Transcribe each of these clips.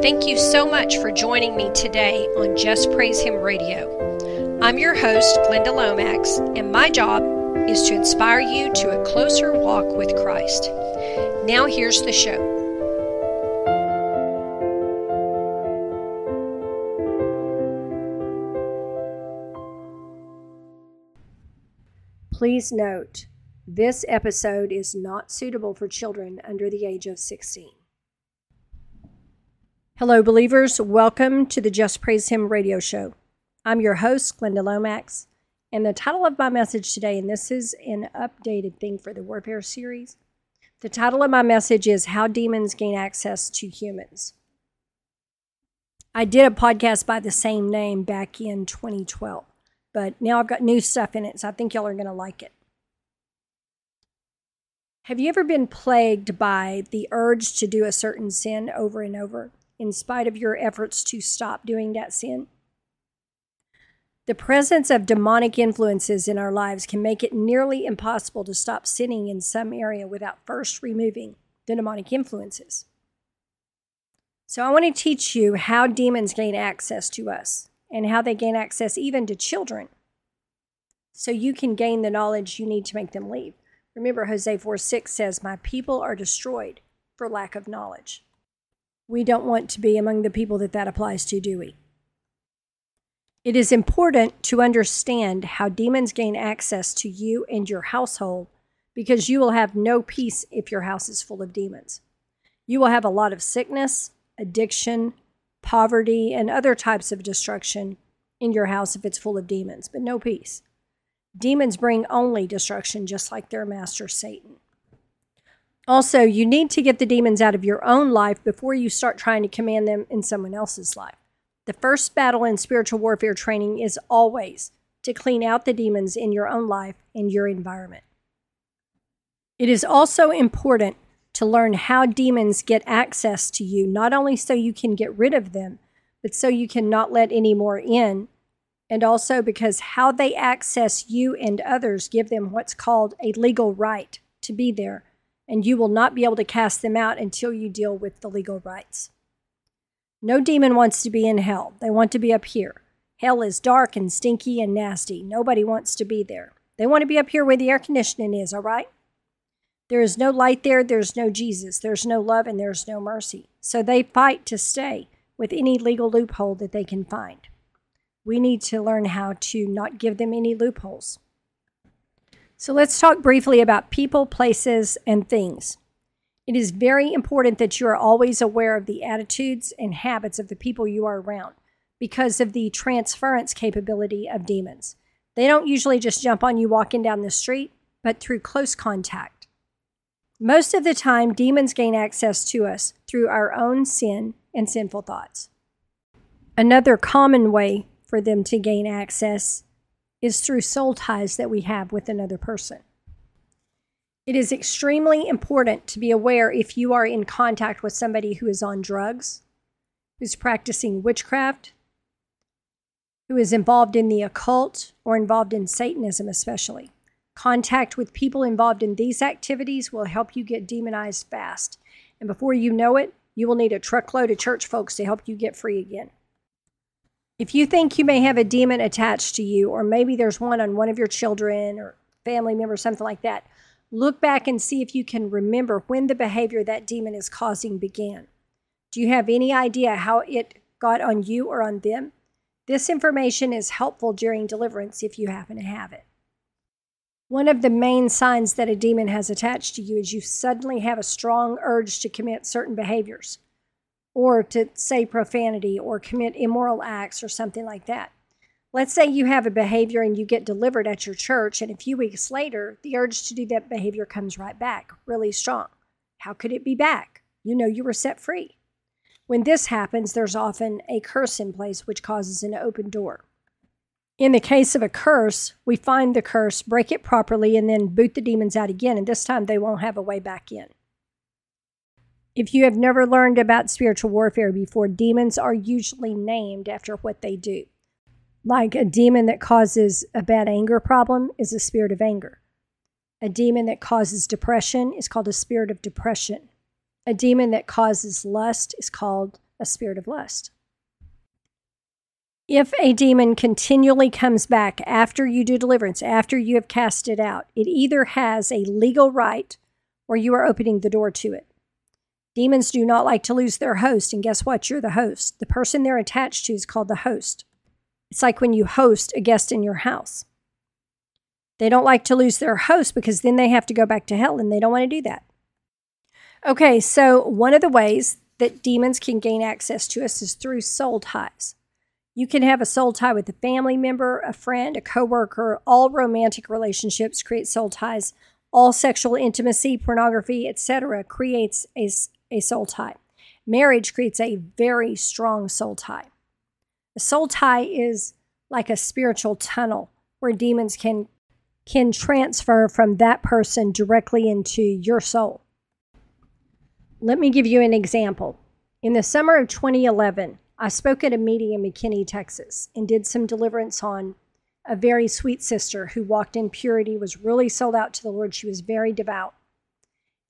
Thank you so much for joining me today on Just Praise Him Radio. I'm your host, Glenda Lomax, and my job is to inspire you to a closer walk with Christ. Now, here's the show. Please note, this episode is not suitable for children under the age of 16. Hello, believers. Welcome to the Just Praise Him radio show. I'm your host, Glenda Lomax, and the title of my message today, and this is an updated thing for the Warfare series. The title of my message is How Demons Gain Access to Humans. I did a podcast by the same name back in 2012, but now I've got new stuff in it, so I think y'all are going to like it. Have you ever been plagued by the urge to do a certain sin over and over? In spite of your efforts to stop doing that sin. The presence of demonic influences in our lives can make it nearly impossible to stop sinning in some area without first removing the demonic influences. So, I want to teach you how demons gain access to us and how they gain access even to children so you can gain the knowledge you need to make them leave. Remember, Hosea 4 6 says, My people are destroyed for lack of knowledge we don't want to be among the people that that applies to, do we? It is important to understand how demons gain access to you and your household because you will have no peace if your house is full of demons. You will have a lot of sickness, addiction, poverty, and other types of destruction in your house if it's full of demons, but no peace. Demons bring only destruction, just like their master Satan. Also, you need to get the demons out of your own life before you start trying to command them in someone else's life. The first battle in spiritual warfare training is always to clean out the demons in your own life and your environment. It is also important to learn how demons get access to you, not only so you can get rid of them, but so you can not let any more in, and also because how they access you and others give them what's called a legal right to be there and you will not be able to cast them out until you deal with the legal rights. No demon wants to be in hell. They want to be up here. Hell is dark and stinky and nasty. Nobody wants to be there. They want to be up here where the air conditioning is, all right? There is no light there, there's no Jesus, there's no love, and there's no mercy. So they fight to stay with any legal loophole that they can find. We need to learn how to not give them any loopholes. So let's talk briefly about people, places, and things. It is very important that you are always aware of the attitudes and habits of the people you are around because of the transference capability of demons. They don't usually just jump on you walking down the street, but through close contact. Most of the time, demons gain access to us through our own sin and sinful thoughts. Another common way for them to gain access is through soul ties that we have with another person. It is extremely important to be aware if you are in contact with somebody who is on drugs, who's practicing witchcraft, who is involved in the occult or involved in Satanism, especially. Contact with people involved in these activities will help you get demonized fast. And before you know it, you will need a truckload of church folks to help you get free again. If you think you may have a demon attached to you, or maybe there's one on one of your children or family member, something like that, look back and see if you can remember when the behavior that demon is causing began. Do you have any idea how it got on you or on them? This information is helpful during deliverance if you happen to have it. One of the main signs that a demon has attached to you is you suddenly have a strong urge to commit certain behaviors or to say profanity or commit immoral acts or something like that. Let's say you have a behavior and you get delivered at your church, and a few weeks later, the urge to do that behavior comes right back, really strong. How could it be back? You know you were set free. When this happens, there's often a curse in place which causes an open door. In the case of a curse, we find the curse, break it properly, and then boot the demons out again, and this time they won't have a way back in. If you have never learned about spiritual warfare before, demons are usually named after what they do. Like a demon that causes a bad anger problem is a spirit of anger. A demon that causes depression is called a spirit of depression. A demon that causes lust is called a spirit of lust. If a demon continually comes back after you do deliverance, after you have cast it out, it either has a legal right or you are opening the door to it. Demons do not like to lose their host, and guess what? You're the host. The person they're attached to is called the host. It's like when you host a guest in your house. They don't like to lose their host because then they have to go back to hell, and they don't want to do that. Okay, so one of the ways that demons can gain access to us is through soul ties. You can have a soul tie with a family member, a friend, a coworker. All romantic relationships create soul ties. All sexual intimacy, pornography, etc., creates a, a soul tie. Marriage creates a very strong soul tie. A soul tie is like a spiritual tunnel where demons can can transfer from that person directly into your soul. Let me give you an example. In the summer of 2011, I spoke at a meeting in McKinney, Texas, and did some deliverance on a very sweet sister who walked in purity, was really sold out to the Lord. She was very devout.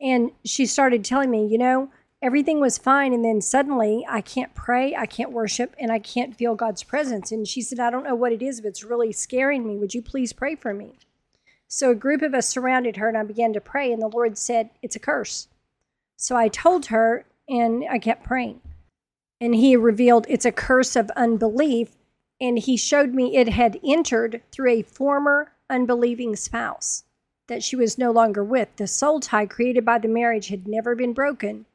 And she started telling me, you know, everything was fine. And then suddenly I can't pray, I can't worship, and I can't feel God's presence. And she said, I don't know what it is, but it's really scaring me. Would you please pray for me? So a group of us surrounded her, and I began to pray, and the Lord said, It's a curse. So I told her, and I kept praying and he revealed it's a curse of unbelief. And he showed me it had entered through a former unbelieving spouse that she was no longer with. The soul tie created by the marriage had never been broken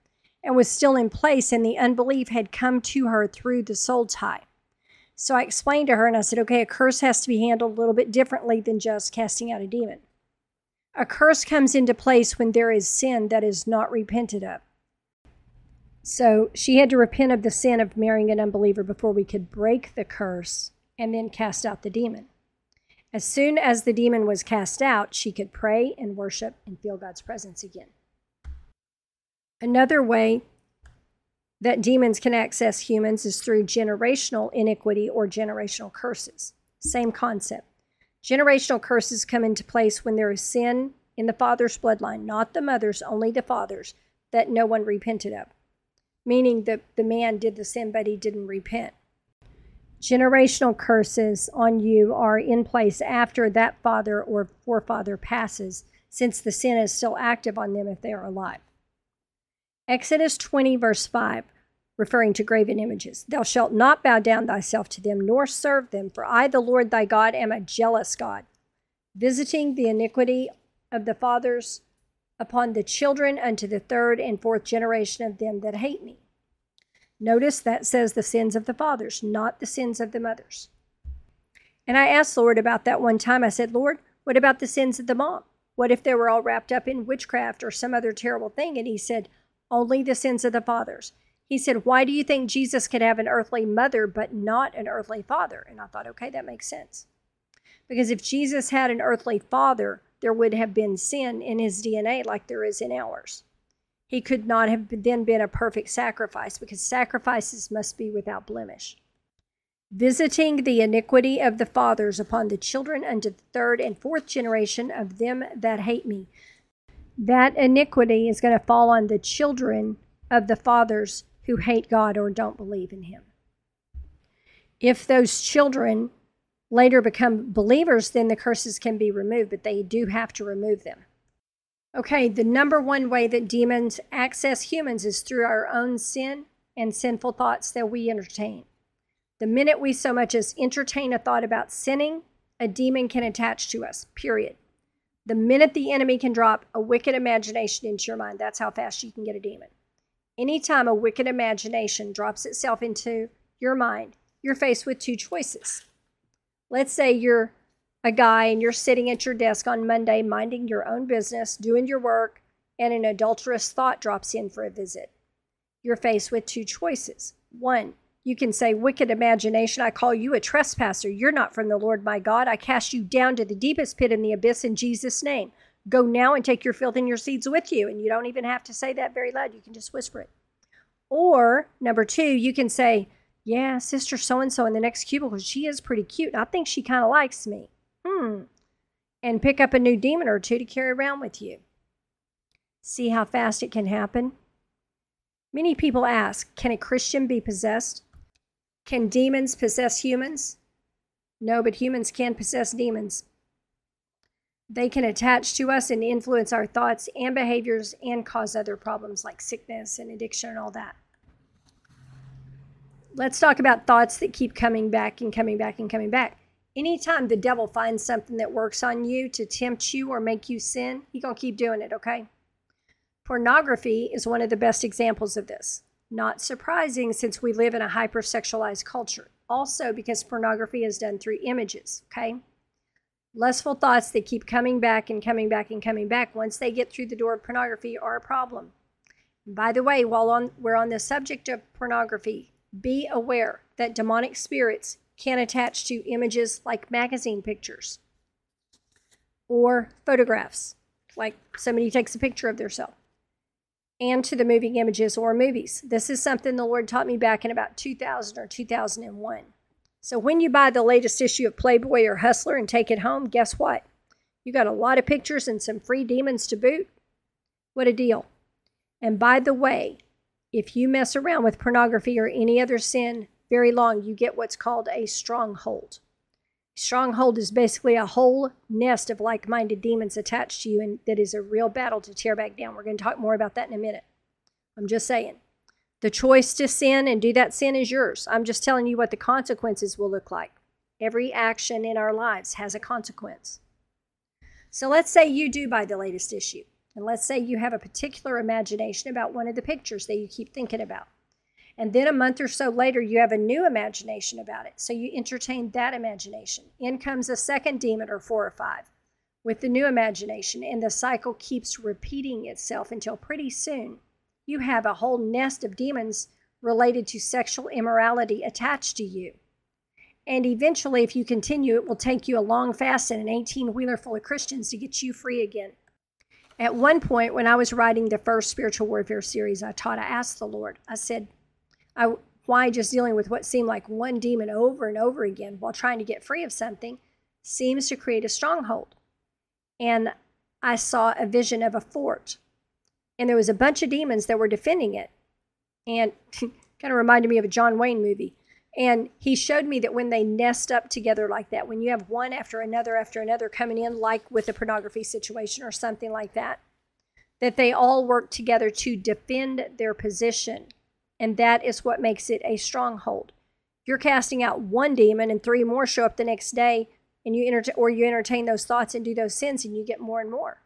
and was still in place, and the unbelief had come to her through the soul tie. So I explained to her and I said, okay, a curse has to be handled a little bit differently than just casting out a demon. A curse comes into place when there is sin that is not repented of. So she had to repent of the sin of marrying an unbeliever before we could break the curse and then cast out the demon. As soon as the demon was cast out, she could pray and worship and feel God's presence again. Another way that demons can access humans is through generational iniquity or generational curses. Same concept. Generational curses come into place when there is sin in the father's bloodline, not the mother's, only the father's, that no one repented of meaning that the man did the sin, but he didn't repent. Generational curses on you are in place after that father or forefather passes, since the sin is still active on them if they are alive. Exodus 20, verse 5, referring to graven images Thou shalt not bow down thyself to them, nor serve them, for I, the Lord thy God, am a jealous God, visiting the iniquity of the fathers upon the children unto the third and fourth generation of them that hate me. Notice that says the sins of the fathers, not the sins of the mothers. And I asked Lord about that one time. I said, Lord, what about the sins of the mom? What if they were all wrapped up in witchcraft or some other terrible thing? And he said, only the sins of the fathers. He said, Why do you think Jesus could have an earthly mother but not an earthly father? And I thought, okay, that makes sense. Because if Jesus had an earthly father, there would have been sin in his DNA like there is in ours. He could not have then been a perfect sacrifice because sacrifices must be without blemish. Visiting the iniquity of the fathers upon the children unto the third and fourth generation of them that hate me. That iniquity is going to fall on the children of the fathers who hate God or don't believe in Him. If those children later become believers, then the curses can be removed, but they do have to remove them. Okay, the number one way that demons access humans is through our own sin and sinful thoughts that we entertain. The minute we so much as entertain a thought about sinning, a demon can attach to us, period. The minute the enemy can drop a wicked imagination into your mind, that's how fast you can get a demon. Anytime a wicked imagination drops itself into your mind, you're faced with two choices let's say you're a guy and you're sitting at your desk on Monday minding your own business, doing your work, and an adulterous thought drops in for a visit. You're faced with two choices. One, you can say, Wicked imagination, I call you a trespasser. You're not from the Lord my God. I cast you down to the deepest pit in the abyss in Jesus' name. Go now and take your filth and your seeds with you. And you don't even have to say that very loud, you can just whisper it. Or, number two, you can say, yeah, sister so and so in the next cubicle, she is pretty cute. I think she kind of likes me. Hmm. And pick up a new demon or two to carry around with you. See how fast it can happen? Many people ask Can a Christian be possessed? Can demons possess humans? No, but humans can possess demons. They can attach to us and influence our thoughts and behaviors and cause other problems like sickness and addiction and all that. Let's talk about thoughts that keep coming back and coming back and coming back. Anytime the devil finds something that works on you to tempt you or make you sin, he's going to keep doing it, okay? Pornography is one of the best examples of this. Not surprising since we live in a hypersexualized culture. Also, because pornography is done through images, okay? Lustful thoughts that keep coming back and coming back and coming back once they get through the door of pornography are a problem. By the way, while on, we're on the subject of pornography, be aware that demonic spirits can attach to images like magazine pictures or photographs, like somebody takes a picture of themselves and to the moving images or movies. This is something the Lord taught me back in about 2000 or 2001. So when you buy the latest issue of Playboy or Hustler and take it home, guess what? You got a lot of pictures and some free demons to boot. What a deal. And by the way, if you mess around with pornography or any other sin very long, you get what's called a stronghold. Stronghold is basically a whole nest of like minded demons attached to you, and that is a real battle to tear back down. We're going to talk more about that in a minute. I'm just saying. The choice to sin and do that sin is yours. I'm just telling you what the consequences will look like. Every action in our lives has a consequence. So let's say you do buy the latest issue, and let's say you have a particular imagination about one of the pictures that you keep thinking about. And then a month or so later, you have a new imagination about it. So you entertain that imagination. In comes a second demon or four or five with the new imagination, and the cycle keeps repeating itself until pretty soon you have a whole nest of demons related to sexual immorality attached to you. And eventually, if you continue, it will take you a long fast and an 18 wheeler full of Christians to get you free again. At one point, when I was writing the first spiritual warfare series I taught, I asked the Lord, I said, I, why just dealing with what seemed like one demon over and over again while trying to get free of something seems to create a stronghold. And I saw a vision of a fort, and there was a bunch of demons that were defending it. And kind of reminded me of a John Wayne movie. And he showed me that when they nest up together like that, when you have one after another after another coming in, like with a pornography situation or something like that, that they all work together to defend their position and that is what makes it a stronghold. You're casting out one demon, and three more show up the next day, and you entertain, or you entertain those thoughts and do those sins, and you get more and more.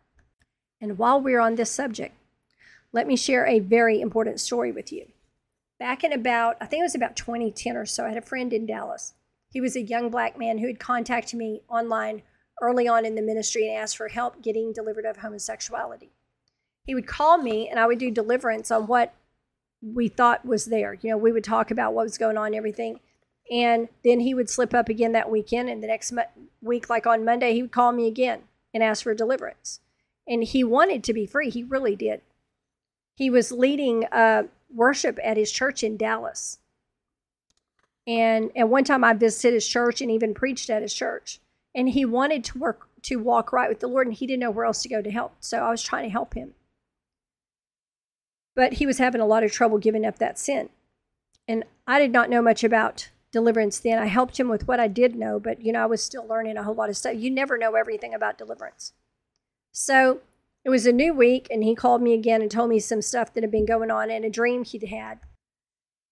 And while we're on this subject, let me share a very important story with you. Back in about, I think it was about 2010 or so, I had a friend in Dallas. He was a young black man who had contacted me online early on in the ministry and asked for help getting delivered of homosexuality. He would call me and I would do deliverance on what we thought was there. You know, we would talk about what was going on and everything. And then he would slip up again that weekend. And the next week, like on Monday, he would call me again and ask for deliverance. And he wanted to be free. He really did. He was leading uh, worship at his church in Dallas. And at one time, I visited his church and even preached at his church. And he wanted to work to walk right with the Lord, and he didn't know where else to go to help. So I was trying to help him but he was having a lot of trouble giving up that sin. And I did not know much about deliverance then. I helped him with what I did know, but you know, I was still learning a whole lot of stuff. You never know everything about deliverance. So it was a new week, and he called me again and told me some stuff that had been going on in a dream he'd had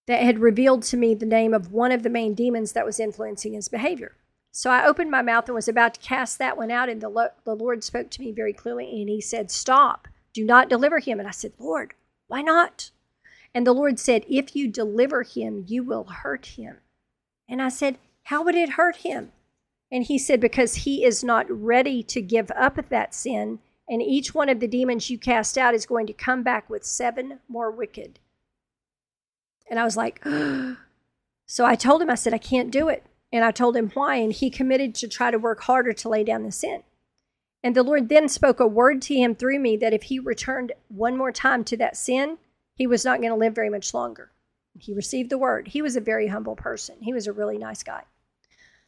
that had revealed to me the name of one of the main demons that was influencing his behavior. So I opened my mouth and was about to cast that one out, and the, lo- the Lord spoke to me very clearly, and he said, Stop, do not deliver him. And I said, Lord, why not? And the Lord said, If you deliver him, you will hurt him. And I said, How would it hurt him? And he said, Because he is not ready to give up that sin. And each one of the demons you cast out is going to come back with seven more wicked. And I was like, So I told him, I said, I can't do it. And I told him why. And he committed to try to work harder to lay down the sin. And the Lord then spoke a word to him through me that if he returned one more time to that sin, he was not going to live very much longer. He received the word. He was a very humble person. He was a really nice guy.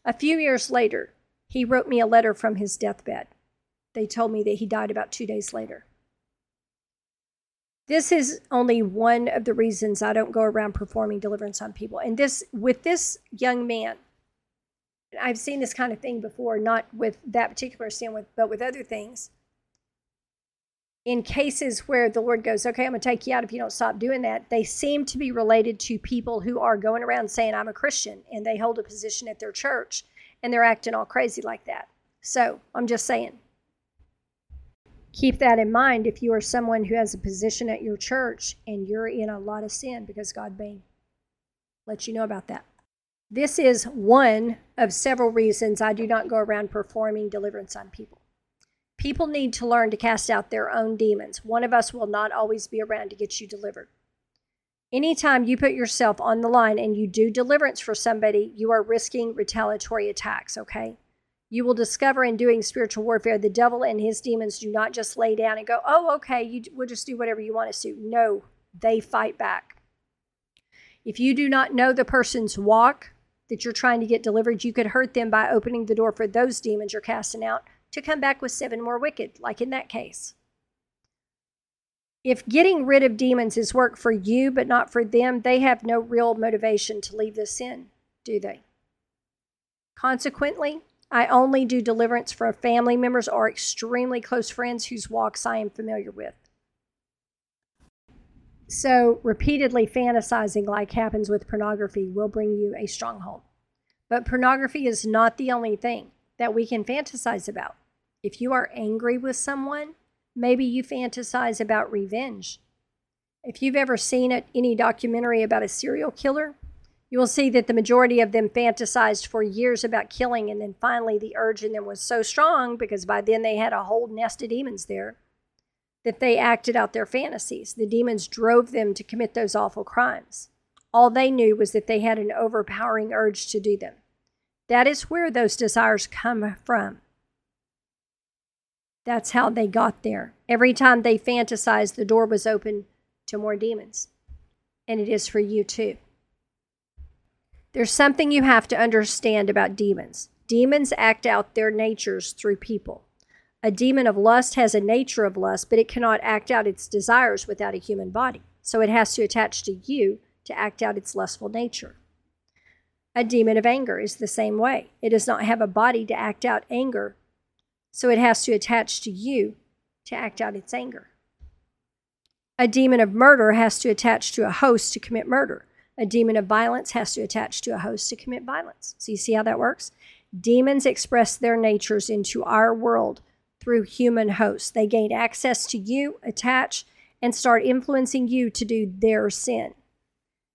A few years later, he wrote me a letter from his deathbed. They told me that he died about two days later. This is only one of the reasons I don't go around performing deliverance on people. And this, with this young man, I've seen this kind of thing before, not with that particular sin, with, but with other things. In cases where the Lord goes, okay, I'm going to take you out if you don't stop doing that, they seem to be related to people who are going around saying, I'm a Christian, and they hold a position at their church, and they're acting all crazy like that. So I'm just saying, keep that in mind if you are someone who has a position at your church and you're in a lot of sin because God may let you know about that. This is one of several reasons I do not go around performing deliverance on people. People need to learn to cast out their own demons. One of us will not always be around to get you delivered. Anytime you put yourself on the line and you do deliverance for somebody, you are risking retaliatory attacks, okay? You will discover in doing spiritual warfare, the devil and his demons do not just lay down and go, oh, okay, you, we'll just do whatever you want us to. No, they fight back. If you do not know the person's walk that you're trying to get delivered, you could hurt them by opening the door for those demons you're casting out to come back with seven more wicked, like in that case. If getting rid of demons is work for you but not for them, they have no real motivation to leave this sin, do they? Consequently, I only do deliverance for family members or extremely close friends whose walks I am familiar with. So, repeatedly fantasizing, like happens with pornography, will bring you a stronghold. But pornography is not the only thing that we can fantasize about. If you are angry with someone, maybe you fantasize about revenge. If you've ever seen any documentary about a serial killer, you will see that the majority of them fantasized for years about killing, and then finally the urge in them was so strong because by then they had a whole nest of demons there that they acted out their fantasies. The demons drove them to commit those awful crimes. All they knew was that they had an overpowering urge to do them. That is where those desires come from. That's how they got there. Every time they fantasized, the door was open to more demons. And it is for you too. There's something you have to understand about demons. Demons act out their natures through people. A demon of lust has a nature of lust, but it cannot act out its desires without a human body. So it has to attach to you to act out its lustful nature. A demon of anger is the same way. It does not have a body to act out anger, so it has to attach to you to act out its anger. A demon of murder has to attach to a host to commit murder. A demon of violence has to attach to a host to commit violence. So you see how that works? Demons express their natures into our world through human hosts. They gain access to you, attach, and start influencing you to do their sin.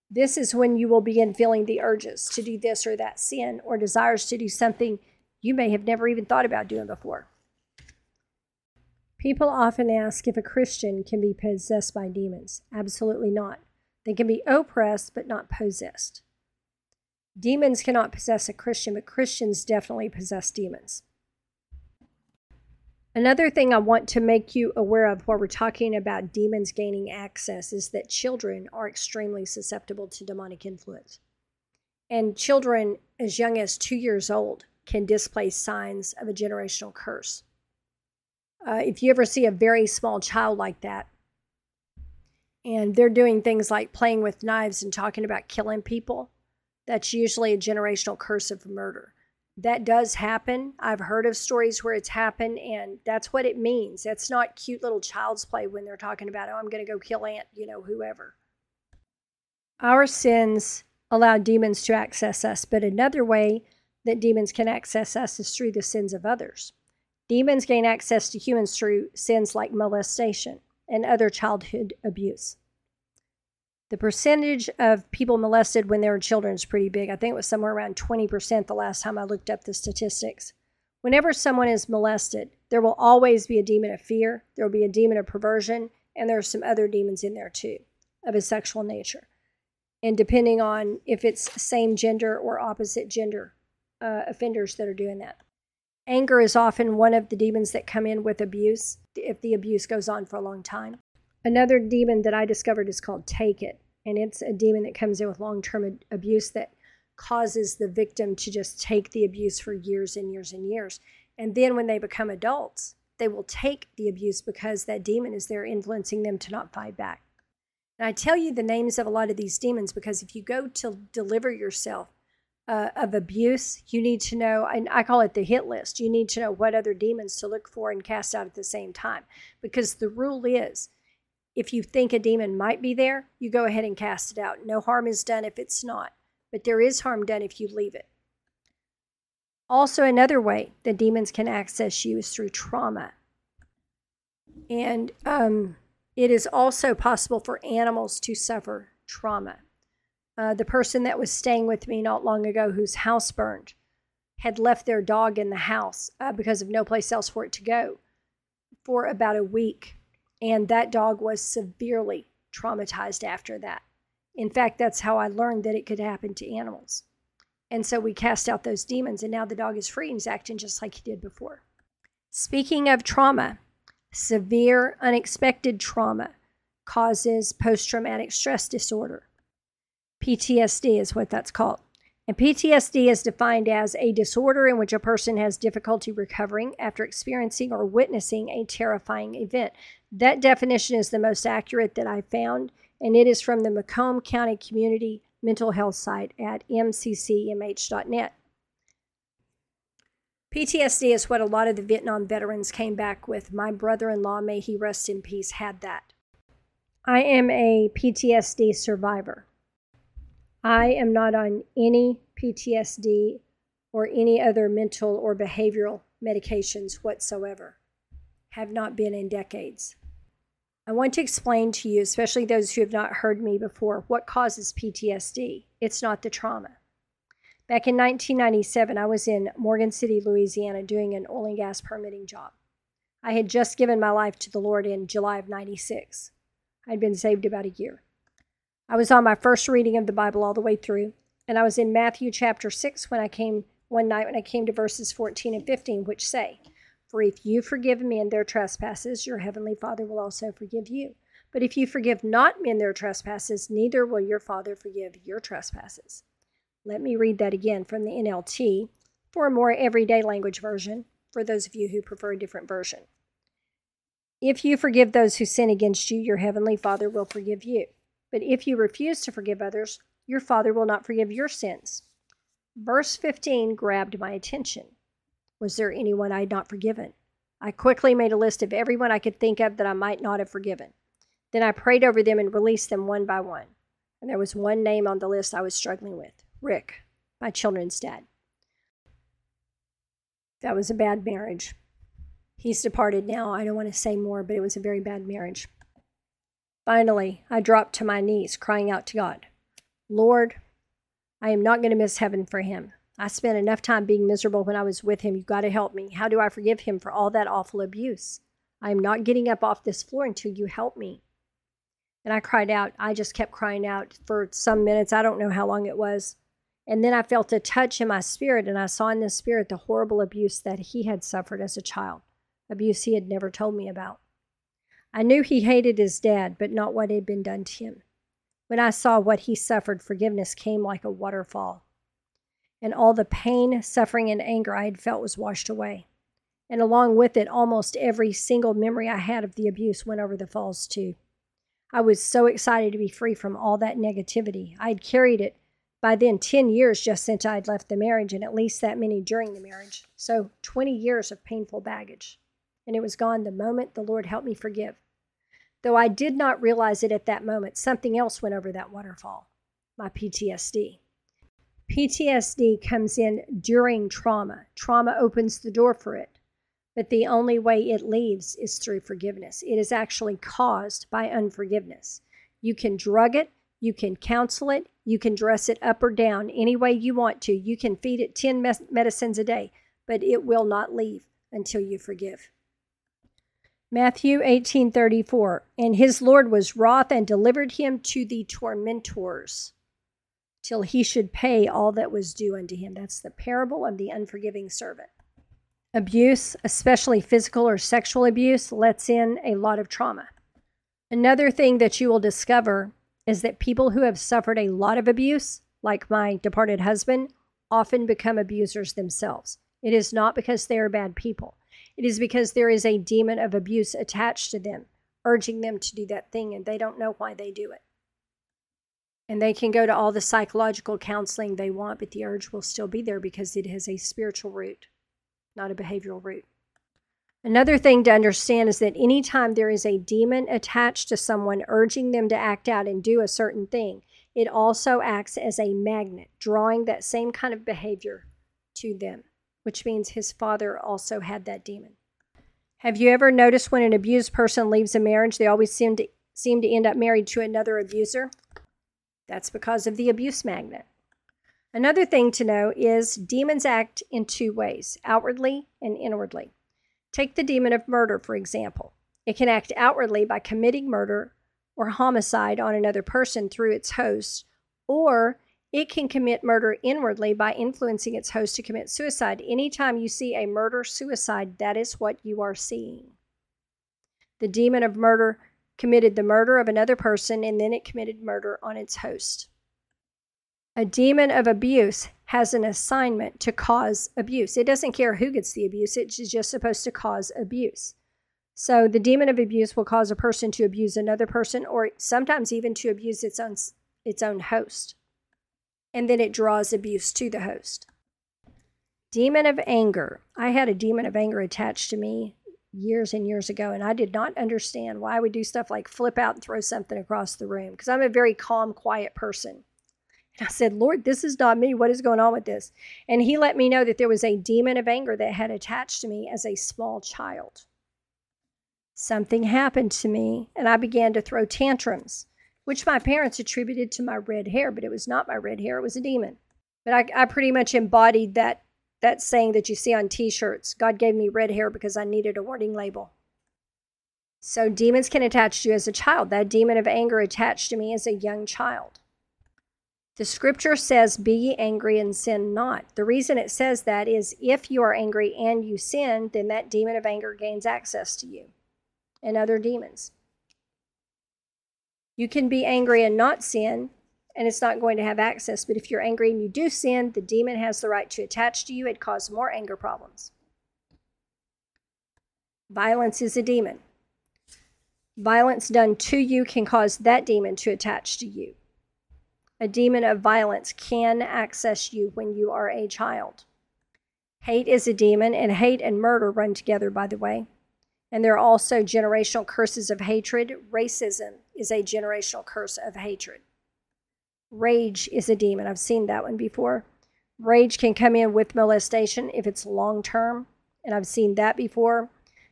This is when you will begin feeling the urges to do this or that sin or desires to do something you may have never even thought about doing before. People often ask if a Christian can be possessed by demons. Absolutely not. They can be oppressed, but not possessed. Demons cannot possess a Christian, but Christians definitely possess demons. Another thing I want to make you aware of while we're talking about demons gaining access is that children are extremely susceptible to demonic influence. And children as young as two years old can display signs of a generational curse. Uh, if you ever see a very small child like that, and they're doing things like playing with knives and talking about killing people, that's usually a generational curse of murder. That does happen. I've heard of stories where it's happened, and that's what it means. That's not cute little child's play when they're talking about, oh, I'm going to go kill Aunt, you know, whoever. Our sins allow demons to access us, but another way that demons can access us is through the sins of others. Demons gain access to humans through sins like molestation and other childhood abuse. The percentage of people molested when they were children is pretty big. I think it was somewhere around 20% the last time I looked up the statistics. Whenever someone is molested, there will always be a demon of fear, there will be a demon of perversion, and there are some other demons in there too of a sexual nature. And depending on if it's same gender or opposite gender uh, offenders that are doing that. Anger is often one of the demons that come in with abuse if the abuse goes on for a long time. Another demon that I discovered is called Take It, and it's a demon that comes in with long term abuse that causes the victim to just take the abuse for years and years and years. And then when they become adults, they will take the abuse because that demon is there influencing them to not fight back. And I tell you the names of a lot of these demons because if you go to deliver yourself uh, of abuse, you need to know, and I call it the hit list. You need to know what other demons to look for and cast out at the same time. Because the rule is if you think a demon might be there, you go ahead and cast it out. No harm is done if it's not, but there is harm done if you leave it. Also, another way that demons can access you is through trauma. And um, it is also possible for animals to suffer trauma. Uh, the person that was staying with me not long ago, whose house burned, had left their dog in the house uh, because of no place else for it to go for about a week. And that dog was severely traumatized after that. In fact, that's how I learned that it could happen to animals. And so we cast out those demons, and now the dog is free and he's acting just like he did before. Speaking of trauma, severe unexpected trauma causes post traumatic stress disorder. PTSD is what that's called. And PTSD is defined as a disorder in which a person has difficulty recovering after experiencing or witnessing a terrifying event. That definition is the most accurate that I found, and it is from the Macomb County Community mental health site at mccmh.net. PTSD is what a lot of the Vietnam veterans came back with. My brother in law, may he rest in peace, had that. I am a PTSD survivor. I am not on any PTSD or any other mental or behavioral medications whatsoever. Have not been in decades. I want to explain to you, especially those who have not heard me before, what causes PTSD. It's not the trauma. Back in 1997, I was in Morgan City, Louisiana, doing an oil and gas permitting job. I had just given my life to the Lord in July of 96. I'd been saved about a year. I was on my first reading of the Bible all the way through, and I was in Matthew chapter 6 when I came one night when I came to verses 14 and 15, which say, for if you forgive men their trespasses, your heavenly Father will also forgive you. But if you forgive not men their trespasses, neither will your Father forgive your trespasses. Let me read that again from the NLT for a more everyday language version for those of you who prefer a different version. If you forgive those who sin against you, your heavenly Father will forgive you. But if you refuse to forgive others, your Father will not forgive your sins. Verse 15 grabbed my attention. Was there anyone I had not forgiven? I quickly made a list of everyone I could think of that I might not have forgiven. Then I prayed over them and released them one by one. And there was one name on the list I was struggling with Rick, my children's dad. That was a bad marriage. He's departed now. I don't want to say more, but it was a very bad marriage. Finally, I dropped to my knees, crying out to God Lord, I am not going to miss heaven for him. I spent enough time being miserable when I was with him. You got to help me. How do I forgive him for all that awful abuse? I am not getting up off this floor until you help me. And I cried out. I just kept crying out for some minutes. I don't know how long it was. And then I felt a touch in my spirit, and I saw in the spirit the horrible abuse that he had suffered as a child, abuse he had never told me about. I knew he hated his dad, but not what had been done to him. When I saw what he suffered, forgiveness came like a waterfall and all the pain, suffering, and anger I had felt was washed away. And along with it, almost every single memory I had of the abuse went over the falls, too. I was so excited to be free from all that negativity. I had carried it by then 10 years just since I had left the marriage, and at least that many during the marriage. So 20 years of painful baggage. And it was gone the moment the Lord helped me forgive. Though I did not realize it at that moment, something else went over that waterfall my PTSD. PTSD comes in during trauma. Trauma opens the door for it. But the only way it leaves is through forgiveness. It is actually caused by unforgiveness. You can drug it, you can counsel it, you can dress it up or down any way you want to. You can feed it 10 mes- medicines a day, but it will not leave until you forgive. Matthew 18:34 And his Lord was wroth and delivered him to the tormentors till he should pay all that was due unto him. That's the parable of the unforgiving servant. Abuse, especially physical or sexual abuse, lets in a lot of trauma. Another thing that you will discover is that people who have suffered a lot of abuse, like my departed husband, often become abusers themselves. It is not because they are bad people, it is because there is a demon of abuse attached to them, urging them to do that thing and they don't know why they do it. And they can go to all the psychological counseling they want, but the urge will still be there because it has a spiritual root, not a behavioral root. Another thing to understand is that anytime there is a demon attached to someone urging them to act out and do a certain thing, it also acts as a magnet, drawing that same kind of behavior to them, which means his father also had that demon. Have you ever noticed when an abused person leaves a marriage, they always seem to seem to end up married to another abuser? That's because of the abuse magnet. Another thing to know is demons act in two ways outwardly and inwardly. Take the demon of murder, for example. It can act outwardly by committing murder or homicide on another person through its host, or it can commit murder inwardly by influencing its host to commit suicide. Anytime you see a murder suicide, that is what you are seeing. The demon of murder committed the murder of another person and then it committed murder on its host. A demon of abuse has an assignment to cause abuse. It doesn't care who gets the abuse, it's just supposed to cause abuse. So the demon of abuse will cause a person to abuse another person or sometimes even to abuse its own its own host and then it draws abuse to the host. Demon of anger. I had a demon of anger attached to me years and years ago, and I did not understand why I would do stuff like flip out and throw something across the room because I'm a very calm, quiet person. And I said, Lord, this is not me. What is going on with this? And he let me know that there was a demon of anger that had attached to me as a small child. Something happened to me, and I began to throw tantrums which my parents attributed to my red hair, but it was not my red hair, it was a demon. But I, I pretty much embodied that that saying that you see on t-shirts. God gave me red hair because I needed a warning label. So demons can attach to you as a child. That demon of anger attached to me as a young child. The scripture says, Be ye angry and sin not. The reason it says that is if you are angry and you sin, then that demon of anger gains access to you and other demons. You can be angry and not sin, and it's not going to have access. But if you're angry and you do sin, the demon has the right to attach to you and cause more anger problems. Violence is a demon. Violence done to you can cause that demon to attach to you. A demon of violence can access you when you are a child. Hate is a demon, and hate and murder run together, by the way. And there are also generational curses of hatred. Racism is a generational curse of hatred. Rage is a demon. I've seen that one before. Rage can come in with molestation if it's long term. And I've seen that before,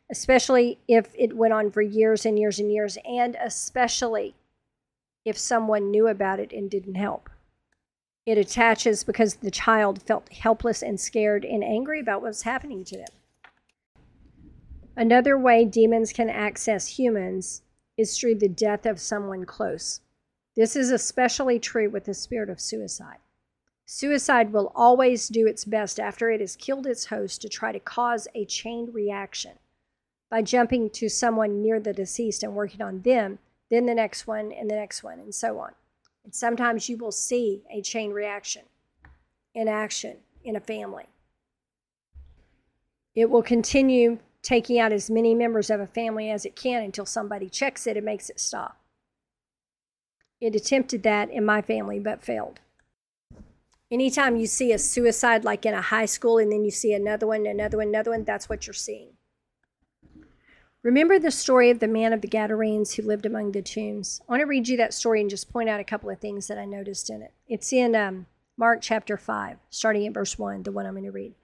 especially if it went on for years and years and years, and especially if someone knew about it and didn't help. It attaches because the child felt helpless and scared and angry about what was happening to them. Another way demons can access humans is through the death of someone close. This is especially true with the spirit of suicide. Suicide will always do its best after it has killed its host to try to cause a chain reaction by jumping to someone near the deceased and working on them, then the next one, and the next one, and so on. And sometimes you will see a chain reaction in action in a family. It will continue taking out as many members of a family as it can until somebody checks it and makes it stop. It attempted that in my family but failed. Anytime you see a suicide like in a high school and then you see another one, another one, another one, that's what you're seeing. Remember the story of the man of the Gadarenes who lived among the tombs? I want to read you that story and just point out a couple of things that I noticed in it. It's in um, Mark chapter 5, starting at verse 1, the one I'm going to read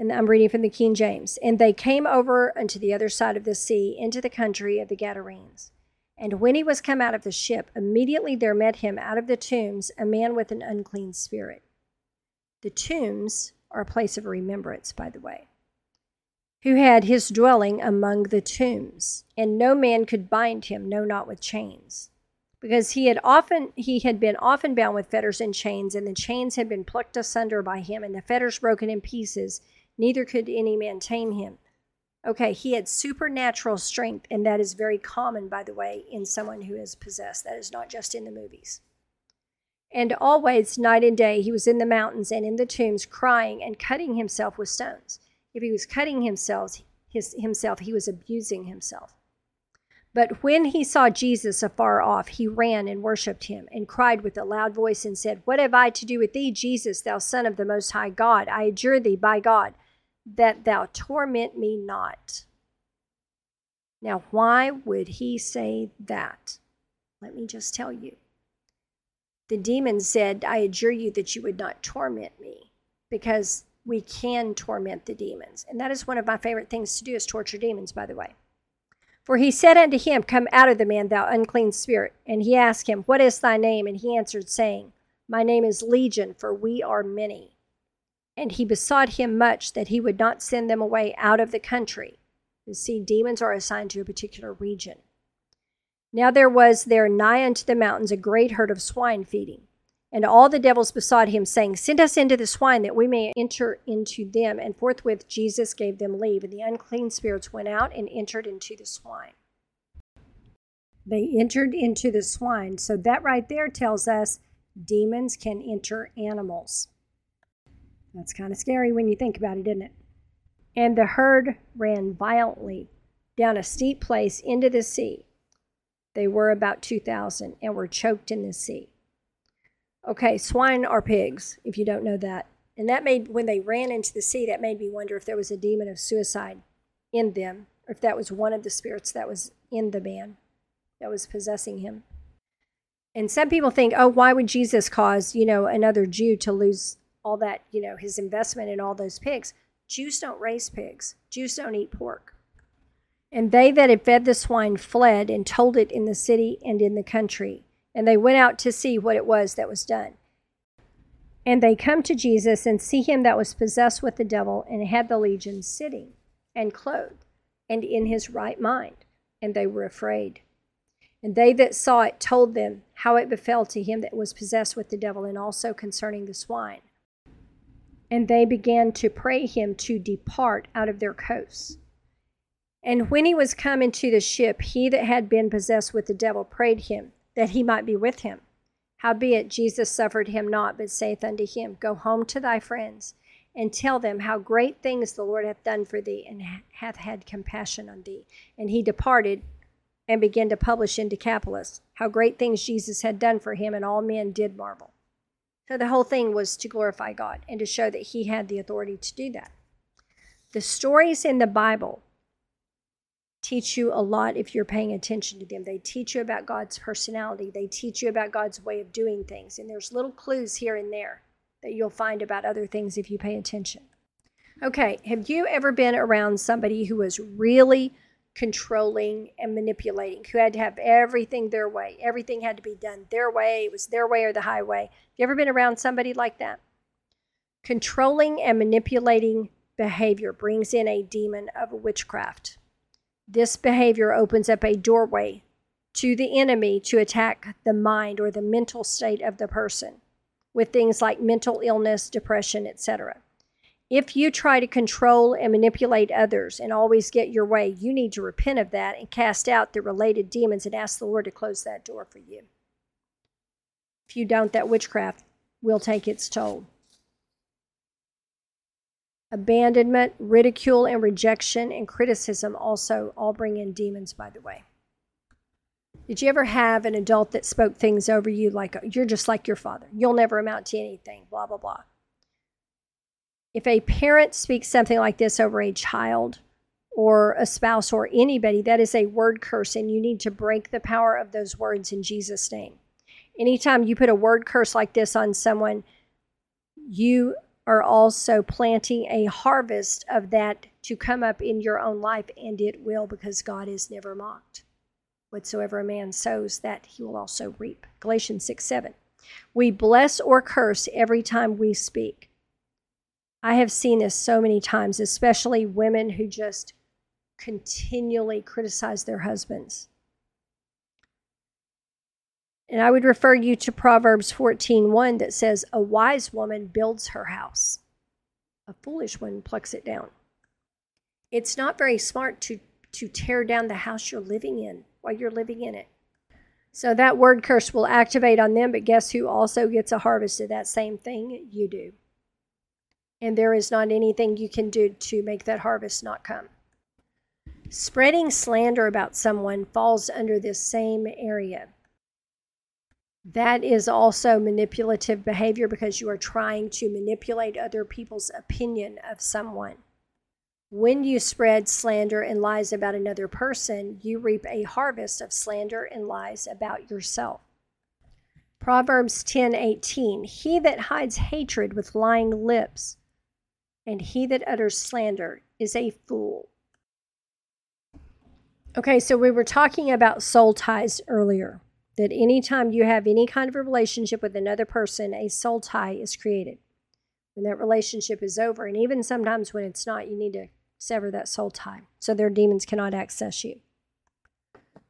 and I'm reading from the King James. And they came over unto the other side of the sea, into the country of the Gadarenes. And when he was come out of the ship, immediately there met him out of the tombs a man with an unclean spirit. The tombs are a place of remembrance, by the way, who had his dwelling among the tombs, and no man could bind him, no, not with chains. Because he had often he had been often bound with fetters and chains, and the chains had been plucked asunder by him, and the fetters broken in pieces, neither could any man tame him. Okay, he had supernatural strength, and that is very common, by the way, in someone who is possessed. That is not just in the movies. And always, night and day, he was in the mountains and in the tombs, crying and cutting himself with stones. If he was cutting himself, his, himself, he was abusing himself. But when he saw Jesus afar off, he ran and worshipped him, and cried with a loud voice, and said, What have I to do with thee, Jesus, thou Son of the Most High God? I adjure thee by God that thou torment me not. Now, why would he say that? Let me just tell you. The demon said, I adjure you that you would not torment me, because we can torment the demons. And that is one of my favorite things to do is torture demons, by the way. For he said unto him, Come out of the man, thou unclean spirit. And he asked him, What is thy name? And he answered, saying, My name is Legion, for we are many. And he besought him much that he would not send them away out of the country. You see, demons are assigned to a particular region. Now there was there nigh unto the mountains a great herd of swine feeding. And all the devils besought him, saying, Send us into the swine, that we may enter into them. And forthwith Jesus gave them leave, and the unclean spirits went out and entered into the swine. They entered into the swine. So that right there tells us demons can enter animals. That's kind of scary when you think about it, isn't it? And the herd ran violently down a steep place into the sea. They were about 2,000 and were choked in the sea. Okay, swine are pigs, if you don't know that. And that made, when they ran into the sea, that made me wonder if there was a demon of suicide in them, or if that was one of the spirits that was in the man that was possessing him. And some people think, oh, why would Jesus cause, you know, another Jew to lose all that, you know, his investment in all those pigs? Jews don't raise pigs, Jews don't eat pork. And they that had fed the swine fled and told it in the city and in the country and they went out to see what it was that was done. And they come to Jesus and see him that was possessed with the devil and had the legion sitting and clothed and in his right mind. And they were afraid. And they that saw it told them how it befell to him that was possessed with the devil, and also concerning the swine. And they began to pray him to depart out of their coasts. And when he was come into the ship, he that had been possessed with the devil prayed him that he might be with him. Howbeit Jesus suffered him not, but saith unto him, Go home to thy friends, and tell them how great things the Lord hath done for thee, and hath had compassion on thee. And he departed and began to publish in Decapolis how great things Jesus had done for him, and all men did marvel. So the whole thing was to glorify God and to show that he had the authority to do that. The stories in the Bible teach you a lot if you're paying attention to them. They teach you about God's personality, they teach you about God's way of doing things. And there's little clues here and there that you'll find about other things if you pay attention. Okay, have you ever been around somebody who was really controlling and manipulating, who had to have everything their way? Everything had to be done their way. It was their way or the highway. Have you ever been around somebody like that? Controlling and manipulating behavior brings in a demon of witchcraft. This behavior opens up a doorway to the enemy to attack the mind or the mental state of the person with things like mental illness, depression, etc. If you try to control and manipulate others and always get your way, you need to repent of that and cast out the related demons and ask the Lord to close that door for you. If you don't, that witchcraft will take its toll abandonment, ridicule, and rejection and criticism also all bring in demons, by the way. Did you ever have an adult that spoke things over you like, you're just like your father? You'll never amount to anything, blah, blah, blah. If a parent speaks something like this over a child or a spouse or anybody, that is a word curse, and you need to break the power of those words in Jesus' name. Anytime you put a word curse like this on someone, you are also planting a harvest of that to come up in your own life, and it will because God is never mocked. Whatsoever a man sows, that he will also reap. Galatians 6 7. We bless or curse every time we speak. I have seen this so many times, especially women who just continually criticize their husbands. And I would refer you to Proverbs 14:1 that says, "A wise woman builds her house. A foolish one plucks it down." It's not very smart to to tear down the house you're living in while you're living in it. So that word curse will activate on them, but guess who also gets a harvest of that same thing? You do. And there is not anything you can do to make that harvest not come. Spreading slander about someone falls under this same area. That is also manipulative behavior because you are trying to manipulate other people's opinion of someone. When you spread slander and lies about another person, you reap a harvest of slander and lies about yourself. Proverbs 10:18 He that hides hatred with lying lips and he that utters slander is a fool. Okay, so we were talking about soul ties earlier that anytime you have any kind of a relationship with another person, a soul tie is created. When that relationship is over, and even sometimes when it's not, you need to sever that soul tie so their demons cannot access you.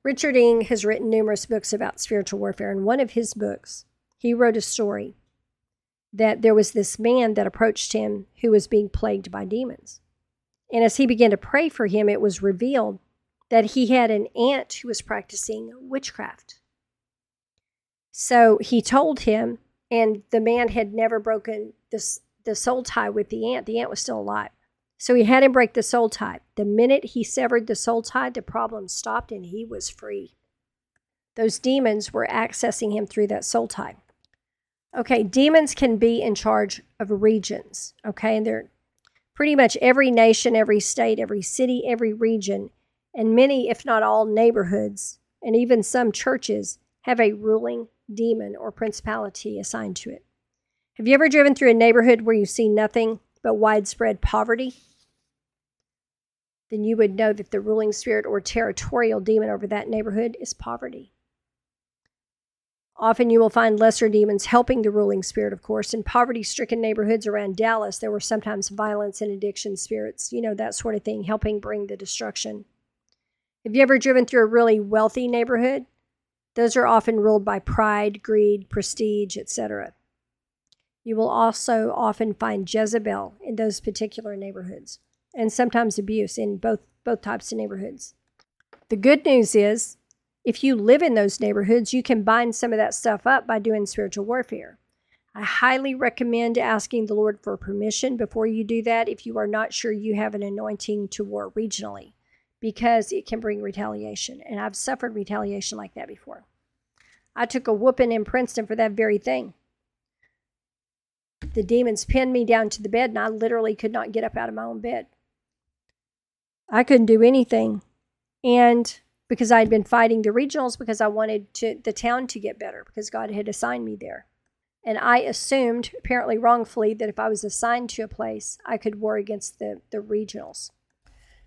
Richard Ing has written numerous books about spiritual warfare. In one of his books, he wrote a story that there was this man that approached him who was being plagued by demons. And as he began to pray for him, it was revealed that he had an aunt who was practicing witchcraft. So he told him, and the man had never broken this, the soul tie with the aunt. The aunt was still alive. So he had him break the soul tie. The minute he severed the soul tie, the problem stopped and he was free. Those demons were accessing him through that soul tie. Okay, demons can be in charge of regions. Okay, and they're pretty much every nation, every state, every city, every region, and many, if not all, neighborhoods, and even some churches have a ruling demon or principality assigned to it. Have you ever driven through a neighborhood where you see nothing but widespread poverty? Then you would know that the ruling spirit or territorial demon over that neighborhood is poverty. Often you will find lesser demons helping the ruling spirit, of course. In poverty stricken neighborhoods around Dallas, there were sometimes violence and addiction spirits, you know, that sort of thing, helping bring the destruction. Have you ever driven through a really wealthy neighborhood? Those are often ruled by pride, greed, prestige, etc. You will also often find Jezebel in those particular neighborhoods, and sometimes abuse in both, both types of neighborhoods. The good news is if you live in those neighborhoods, you can bind some of that stuff up by doing spiritual warfare. I highly recommend asking the Lord for permission before you do that if you are not sure you have an anointing to war regionally, because it can bring retaliation. And I've suffered retaliation like that before. I took a whooping in Princeton for that very thing. The demons pinned me down to the bed, and I literally could not get up out of my own bed. I couldn't do anything. And because I had been fighting the regionals because I wanted to, the town to get better because God had assigned me there. And I assumed, apparently wrongfully, that if I was assigned to a place, I could war against the, the regionals.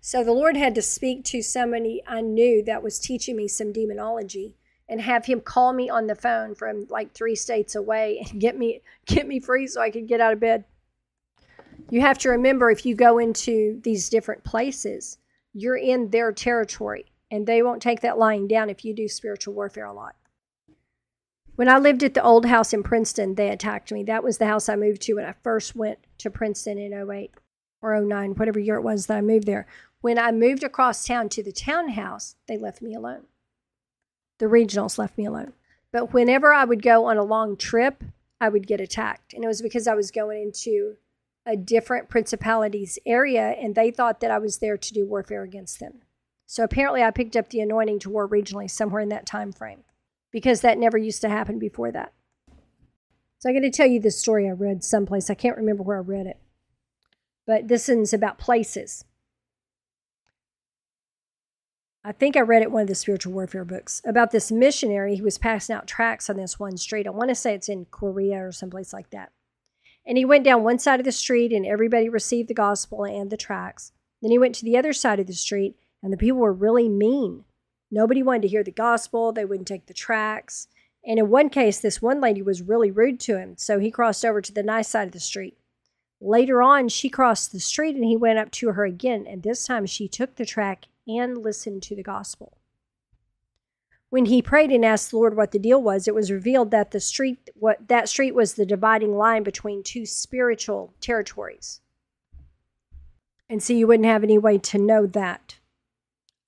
So the Lord had to speak to somebody I knew that was teaching me some demonology and have him call me on the phone from like three states away and get me get me free so I could get out of bed. You have to remember if you go into these different places, you're in their territory and they won't take that lying down if you do spiritual warfare a lot. When I lived at the old house in Princeton, they attacked me. That was the house I moved to when I first went to Princeton in 08 or 09, whatever year it was that I moved there. When I moved across town to the townhouse, they left me alone. The regionals left me alone. But whenever I would go on a long trip, I would get attacked. And it was because I was going into a different principalities area and they thought that I was there to do warfare against them. So apparently I picked up the anointing to war regionally somewhere in that time frame because that never used to happen before that. So I'm going to tell you this story I read someplace. I can't remember where I read it. But this is about places. I think I read it one of the spiritual warfare books about this missionary who was passing out tracts on this one street. I want to say it's in Korea or someplace like that. And he went down one side of the street and everybody received the gospel and the tracts. Then he went to the other side of the street and the people were really mean. Nobody wanted to hear the gospel, they wouldn't take the tracts. And in one case, this one lady was really rude to him, so he crossed over to the nice side of the street. Later on, she crossed the street and he went up to her again, and this time she took the track and listened to the gospel. When he prayed and asked the Lord what the deal was, it was revealed that the street what that street was the dividing line between two spiritual territories. And so you wouldn't have any way to know that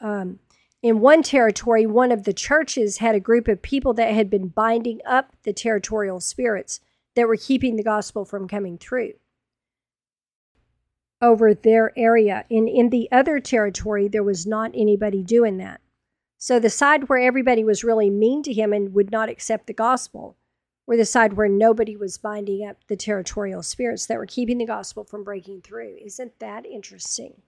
um, in one territory, one of the churches had a group of people that had been binding up the territorial spirits that were keeping the gospel from coming through. over their area. In in the other territory, there was not anybody doing that. So the side where everybody was really mean to him and would not accept the gospel were the side where nobody was binding up the territorial spirits that were keeping the gospel from breaking through. Isn't that interesting?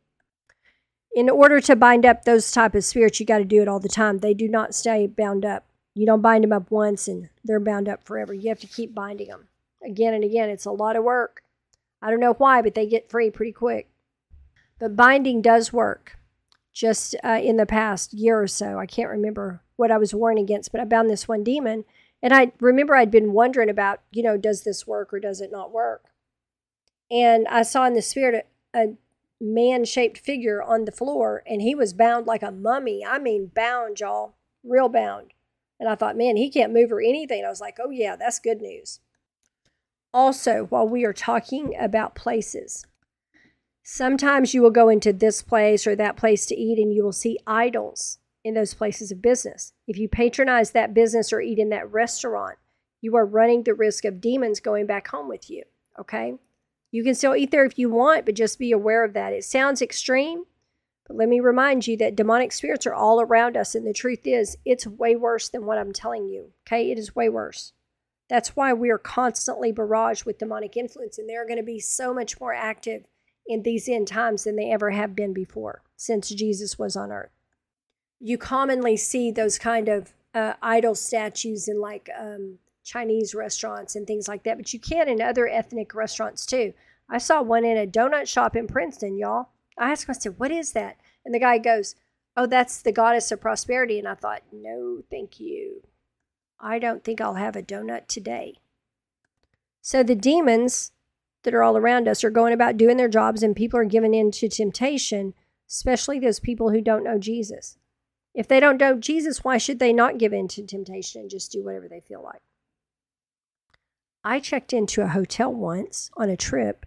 In order to bind up those type of spirits, you got to do it all the time. They do not stay bound up. You don't bind them up once and they're bound up forever. You have to keep binding them again and again. It's a lot of work. I don't know why, but they get free pretty quick. But binding does work. Just uh, in the past year or so, I can't remember what I was warned against, but I bound this one demon and I remember I'd been wondering about, you know, does this work or does it not work? And I saw in the spirit a, a man shaped figure on the floor, and he was bound like a mummy. I mean, bound, y'all, real bound. And I thought, man, he can't move or anything. I was like, oh, yeah, that's good news. Also, while we are talking about places, sometimes you will go into this place or that place to eat and you will see idols in those places of business. If you patronize that business or eat in that restaurant, you are running the risk of demons going back home with you. Okay. You can still eat there if you want, but just be aware of that. It sounds extreme, but let me remind you that demonic spirits are all around us. And the truth is, it's way worse than what I'm telling you. Okay. It is way worse. That's why we are constantly barraged with demonic influence, and they're going to be so much more active in these end times than they ever have been before since Jesus was on earth you commonly see those kind of uh, idol statues in like um, Chinese restaurants and things like that, but you can in other ethnic restaurants too. I saw one in a donut shop in Princeton, y'all. I asked him, I said, What is that? And the guy goes, Oh, that's the goddess of prosperity. And I thought, No, thank you. I don't think I'll have a donut today. So the demons that are all around us are going about doing their jobs, and people are giving in to temptation, especially those people who don't know Jesus. If they don't know Jesus, why should they not give in to temptation and just do whatever they feel like? I checked into a hotel once on a trip,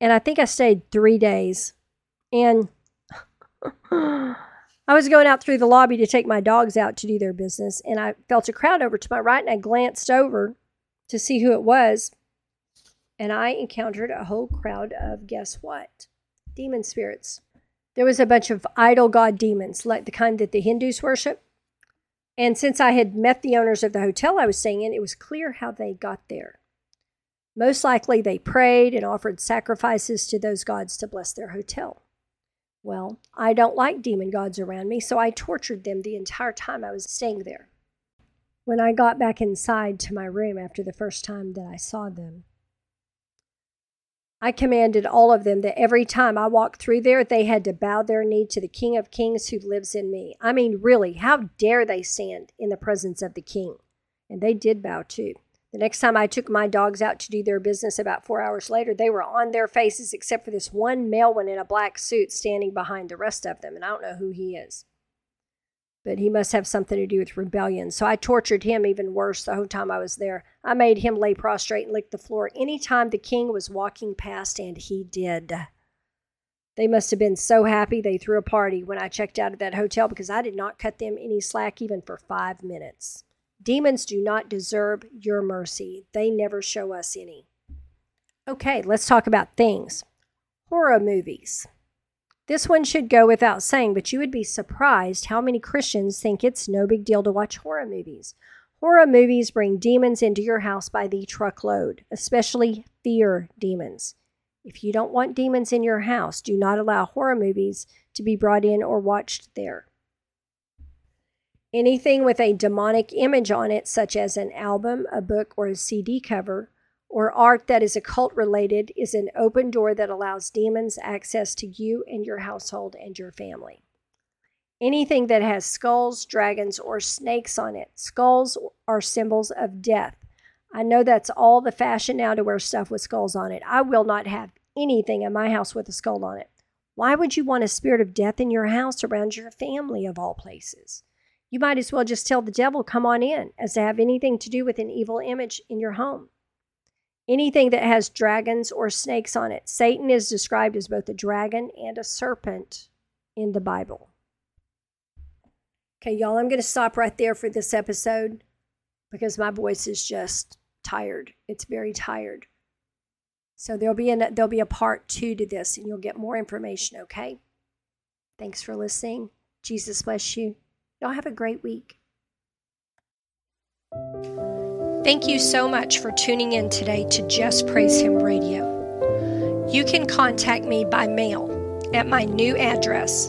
and I think I stayed three days. And I was going out through the lobby to take my dogs out to do their business, and I felt a crowd over to my right, and I glanced over to see who it was. And I encountered a whole crowd of guess what? Demon spirits. There was a bunch of idol god demons, like the kind that the Hindus worship. And since I had met the owners of the hotel I was staying in, it was clear how they got there. Most likely, they prayed and offered sacrifices to those gods to bless their hotel. Well, I don't like demon gods around me, so I tortured them the entire time I was staying there. When I got back inside to my room after the first time that I saw them, I commanded all of them that every time I walked through there, they had to bow their knee to the King of Kings who lives in me. I mean, really, how dare they stand in the presence of the King? And they did bow too. The next time I took my dogs out to do their business about four hours later, they were on their faces except for this one male one in a black suit standing behind the rest of them. And I don't know who he is but he must have something to do with rebellion. So I tortured him even worse the whole time I was there. I made him lay prostrate and lick the floor anytime the king was walking past, and he did. They must have been so happy they threw a party when I checked out of that hotel because I did not cut them any slack even for five minutes. Demons do not deserve your mercy, they never show us any. Okay, let's talk about things. Horror movies. This one should go without saying, but you would be surprised how many Christians think it's no big deal to watch horror movies. Horror movies bring demons into your house by the truckload, especially fear demons. If you don't want demons in your house, do not allow horror movies to be brought in or watched there. Anything with a demonic image on it, such as an album, a book, or a CD cover, or art that is occult related is an open door that allows demons access to you and your household and your family. Anything that has skulls, dragons, or snakes on it. Skulls are symbols of death. I know that's all the fashion now to wear stuff with skulls on it. I will not have anything in my house with a skull on it. Why would you want a spirit of death in your house around your family, of all places? You might as well just tell the devil, come on in, as to have anything to do with an evil image in your home anything that has dragons or snakes on it. Satan is described as both a dragon and a serpent in the Bible. Okay, y'all, I'm going to stop right there for this episode because my voice is just tired. It's very tired. So there'll be an, there'll be a part two to this, and you'll get more information. Okay. Thanks for listening. Jesus bless you. Y'all have a great week. Thank you so much for tuning in today to Just Praise Him Radio. You can contact me by mail at my new address,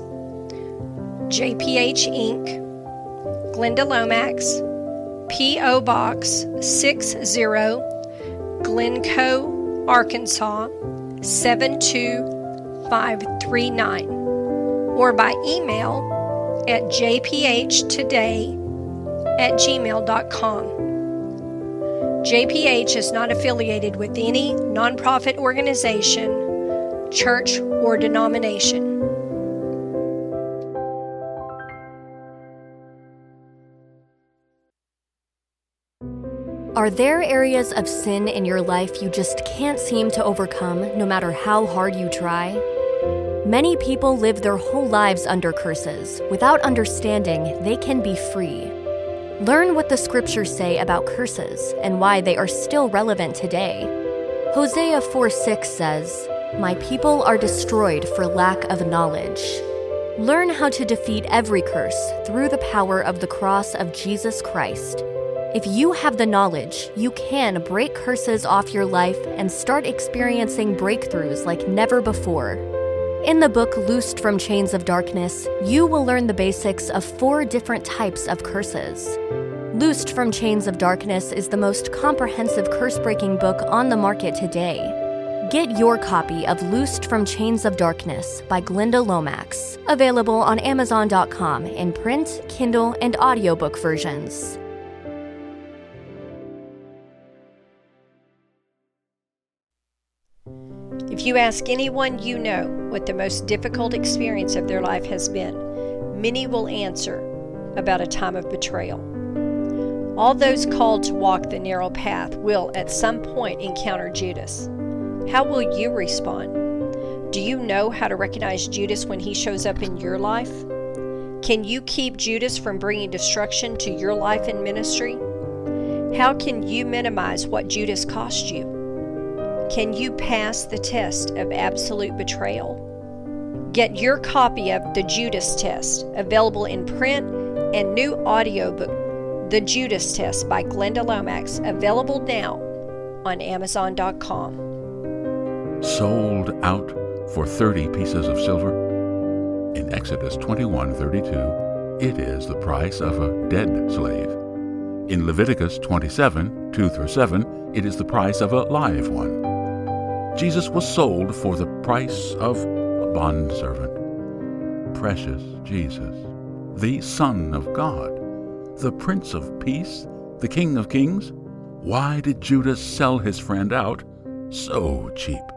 JPH Inc., Glenda Lomax, P.O. Box 60, Glencoe, Arkansas 72539, or by email at jphtoday at gmail.com. JPH is not affiliated with any nonprofit organization, church, or denomination. Are there areas of sin in your life you just can't seem to overcome, no matter how hard you try? Many people live their whole lives under curses without understanding they can be free. Learn what the scriptures say about curses and why they are still relevant today. Hosea 4 6 says, My people are destroyed for lack of knowledge. Learn how to defeat every curse through the power of the cross of Jesus Christ. If you have the knowledge, you can break curses off your life and start experiencing breakthroughs like never before. In the book Loosed from Chains of Darkness, you will learn the basics of four different types of curses. Loosed from Chains of Darkness is the most comprehensive curse breaking book on the market today. Get your copy of Loosed from Chains of Darkness by Glenda Lomax, available on Amazon.com in print, Kindle, and audiobook versions. If you ask anyone you know what the most difficult experience of their life has been, many will answer about a time of betrayal. All those called to walk the narrow path will at some point encounter Judas. How will you respond? Do you know how to recognize Judas when he shows up in your life? Can you keep Judas from bringing destruction to your life and ministry? How can you minimize what Judas cost you? Can you pass the test of absolute betrayal? Get your copy of The Judas Test, available in print and new audiobook, The Judas Test by Glenda Lomax, available now on Amazon.com. Sold out for 30 pieces of silver? In Exodus 21:32, it is the price of a dead slave. In Leviticus 27, 2 through 7, it is the price of a live one. Jesus was sold for the price of a bondservant. Precious Jesus, the Son of God, the Prince of Peace, the King of Kings. Why did Judas sell his friend out so cheap?